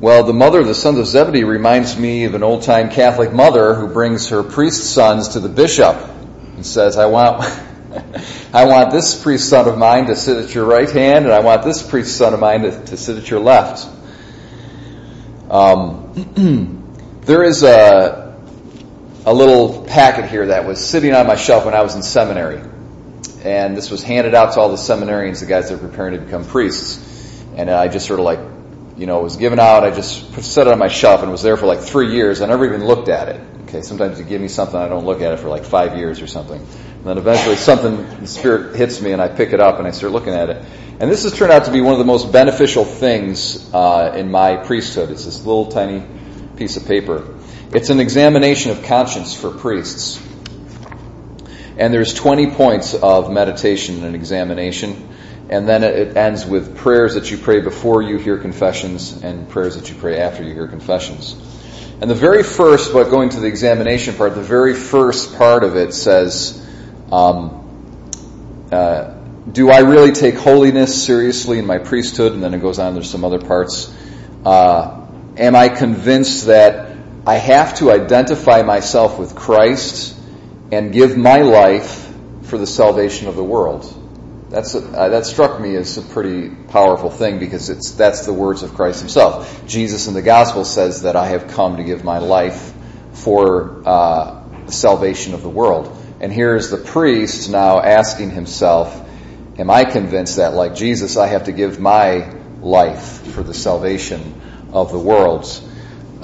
Well, the mother of the sons of Zebedee reminds me of an old time Catholic mother who brings her priest sons to the bishop and says, I want, I want this priest son of mine to sit at your right hand and I want this priest son of mine to, to sit at your left. Um, there is a, a little packet here that was sitting on my shelf when I was in seminary. And this was handed out to all the seminarians, the guys that were preparing to become priests. And I just sort of like you know, was given out. I just set it on my shelf and was there for like three years. I never even looked at it. Okay, sometimes you give me something, I don't look at it for like five years or something. And then eventually something, the spirit hits me and I pick it up and I start looking at it. And this has turned out to be one of the most beneficial things uh, in my priesthood. It's this little tiny piece of paper. It's an examination of conscience for priests. And there's 20 points of meditation and examination and then it ends with prayers that you pray before you hear confessions and prayers that you pray after you hear confessions. And the very first, but going to the examination part, the very first part of it says, um, uh, do I really take holiness seriously in my priesthood? And then it goes on, there's some other parts. Uh, am I convinced that I have to identify myself with Christ and give my life for the salvation of the world? That's a, uh, that struck me as a pretty powerful thing because it's that's the words of Christ Himself. Jesus in the Gospel says that I have come to give my life for uh, the salvation of the world. And here's the priest now asking himself, "Am I convinced that, like Jesus, I have to give my life for the salvation of the world?"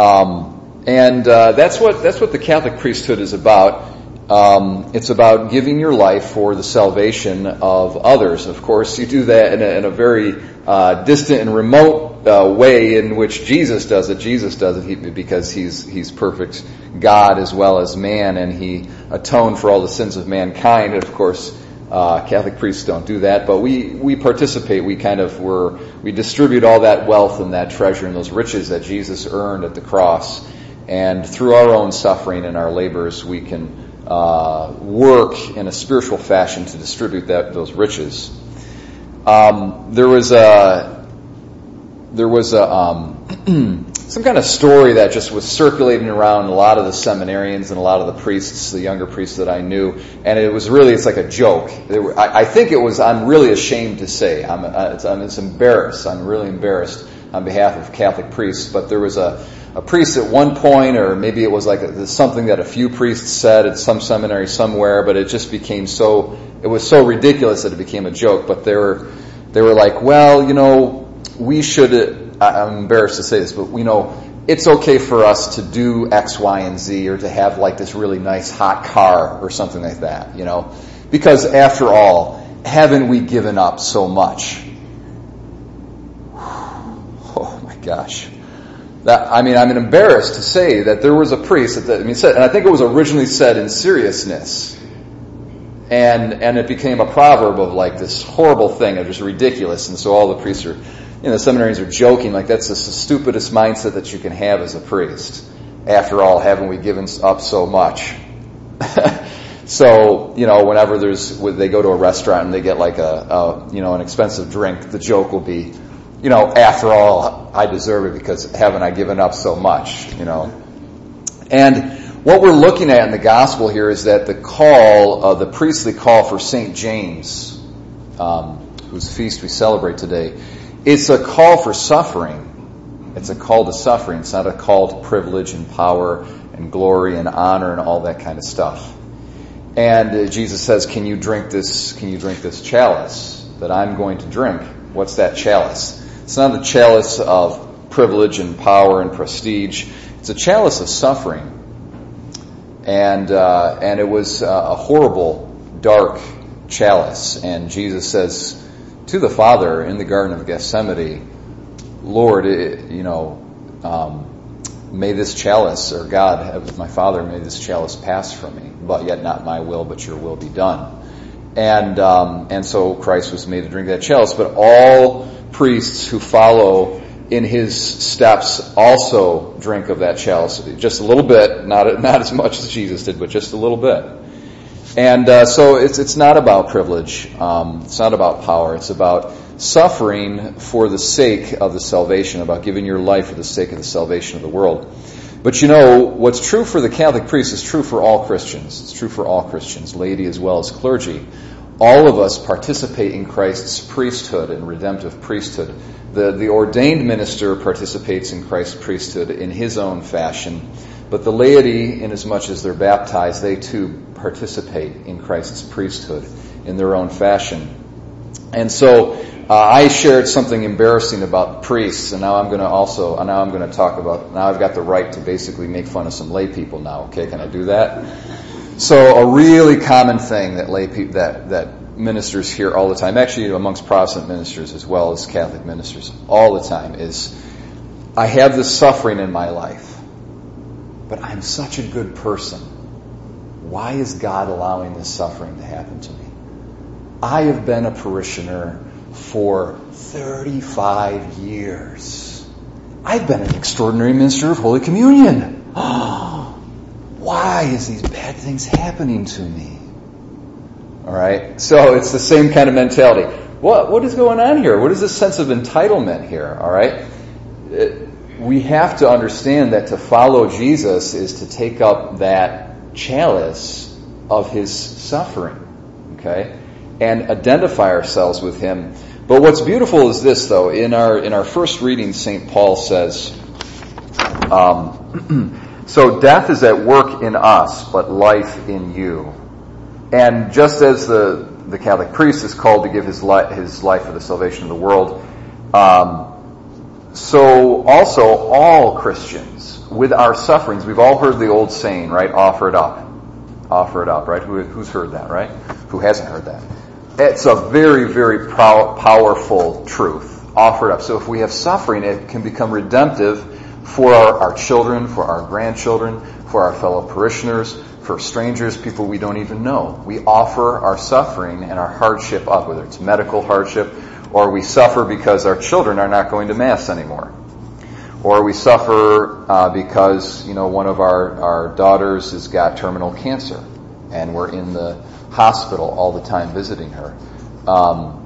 Um, and uh, that's what that's what the Catholic priesthood is about. Um, it's about giving your life for the salvation of others. Of course, you do that in a, in a very uh, distant and remote uh, way in which Jesus does it. Jesus does it because he's he's perfect God as well as man, and he atoned for all the sins of mankind. And of course, uh, Catholic priests don't do that, but we we participate. We kind of were we distribute all that wealth and that treasure and those riches that Jesus earned at the cross, and through our own suffering and our labors, we can uh, work in a spiritual fashion to distribute that those riches. Um, there was a there was a um, some kind of story that just was circulating around a lot of the seminarians and a lot of the priests, the younger priests that I knew, and it was really it's like a joke. Were, I, I, think it was. I'm really ashamed to say. I'm, uh, it's, I'm it's embarrassed. I'm really embarrassed on behalf of Catholic priests. But there was a a priest at one point, or maybe it was like a, something that a few priests said at some seminary somewhere, but it just became so, it was so ridiculous that it became a joke. But they were, they were like, well, you know, we should, I'm embarrassed to say this, but you know, it's okay for us to do X, Y, and Z, or to have like this really nice hot car or something like that, you know, because after all, haven't we given up so much? Oh my gosh. That, I mean, I'm embarrassed to say that there was a priest that, I mean, said, and I think it was originally said in seriousness. And, and it became a proverb of like this horrible thing of just ridiculous. And so all the priests are, you know, the seminarians are joking like that's the stupidest mindset that you can have as a priest. After all, haven't we given up so much? so, you know, whenever there's, they go to a restaurant and they get like a, a, you know, an expensive drink, the joke will be, you know, after all, I deserve it because haven't I given up so much, you know? And what we're looking at in the gospel here is that the call, uh, the priestly call for St. James, um, whose feast we celebrate today, it's a call for suffering. It's a call to suffering. It's not a call to privilege and power and glory and honor and all that kind of stuff. And uh, Jesus says, "Can you drink this? Can you drink this chalice that I'm going to drink? What's that chalice? It's not a chalice of privilege and power and prestige. It's a chalice of suffering. And, uh, and it was uh, a horrible, dark chalice. And Jesus says to the Father in the Garden of Gethsemane, Lord, it, you know, um, may this chalice, or God, my Father, may this chalice pass from me, but yet not my will, but your will be done. And, um, and so Christ was made to drink that chalice, but all priests who follow in his steps also drink of that chalice, just a little bit, not not as much as Jesus did, but just a little bit. And uh, so it's it's not about privilege, um, it's not about power, it's about suffering for the sake of the salvation, about giving your life for the sake of the salvation of the world. But you know, what's true for the Catholic priest is true for all Christians. It's true for all Christians, laity as well as clergy. All of us participate in Christ's priesthood and redemptive priesthood. The, the ordained minister participates in Christ's priesthood in his own fashion, but the laity, inasmuch as they're baptized, they too participate in Christ's priesthood in their own fashion. And so uh, I shared something embarrassing about priests, and now I'm going to also now I'm going to talk about now I've got the right to basically make fun of some lay people now. Okay, can I do that? So a really common thing that lay people that that ministers hear all the time, actually amongst Protestant ministers as well as Catholic ministers, all the time is, I have this suffering in my life, but I'm such a good person. Why is God allowing this suffering to happen to me? I have been a parishioner for 35 years. I've been an extraordinary minister of Holy Communion. Why is these bad things happening to me? All right. So it's the same kind of mentality. What what is going on here? What is this sense of entitlement here? All right. It, we have to understand that to follow Jesus is to take up that chalice of his suffering. Okay and identify ourselves with him. But what's beautiful is this, though. In our in our first reading, St. Paul says, um, "So death is at work in us, but life in you." And just as the the Catholic priest is called to give his life his life for the salvation of the world, um, so also all Christians with our sufferings. We've all heard the old saying, right? Offer it up, offer it up, right? Who, who's heard that, right? Who hasn't heard that? It's a very, very powerful truth offered up. So if we have suffering, it can become redemptive for our, our children, for our grandchildren, for our fellow parishioners, for strangers, people we don't even know. We offer our suffering and our hardship up, whether it's medical hardship or we suffer because our children are not going to Mass anymore. Or we suffer uh, because, you know, one of our, our daughters has got terminal cancer and we're in the hospital all the time visiting her. Um,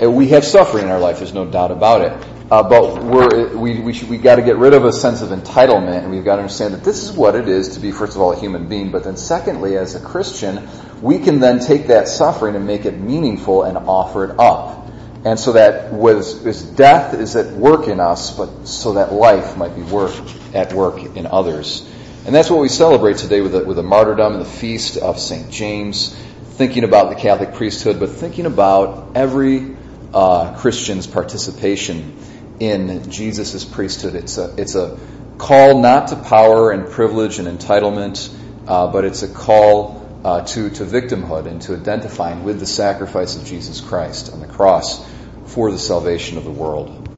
we have suffering in our life, there's no doubt about it. Uh, but we're, we, we, we got to get rid of a sense of entitlement, and we've got to understand that this is what it is to be, first of all, a human being, but then secondly, as a Christian, we can then take that suffering and make it meaningful and offer it up. And so that was, was death is at work in us, but so that life might be work, at work in others. And that's what we celebrate today with the, with the martyrdom and the feast of St. James thinking about the Catholic priesthood, but thinking about every uh, Christian's participation in Jesus' priesthood. It's a, it's a call not to power and privilege and entitlement, uh, but it's a call uh, to, to victimhood and to identifying with the sacrifice of Jesus Christ on the cross for the salvation of the world.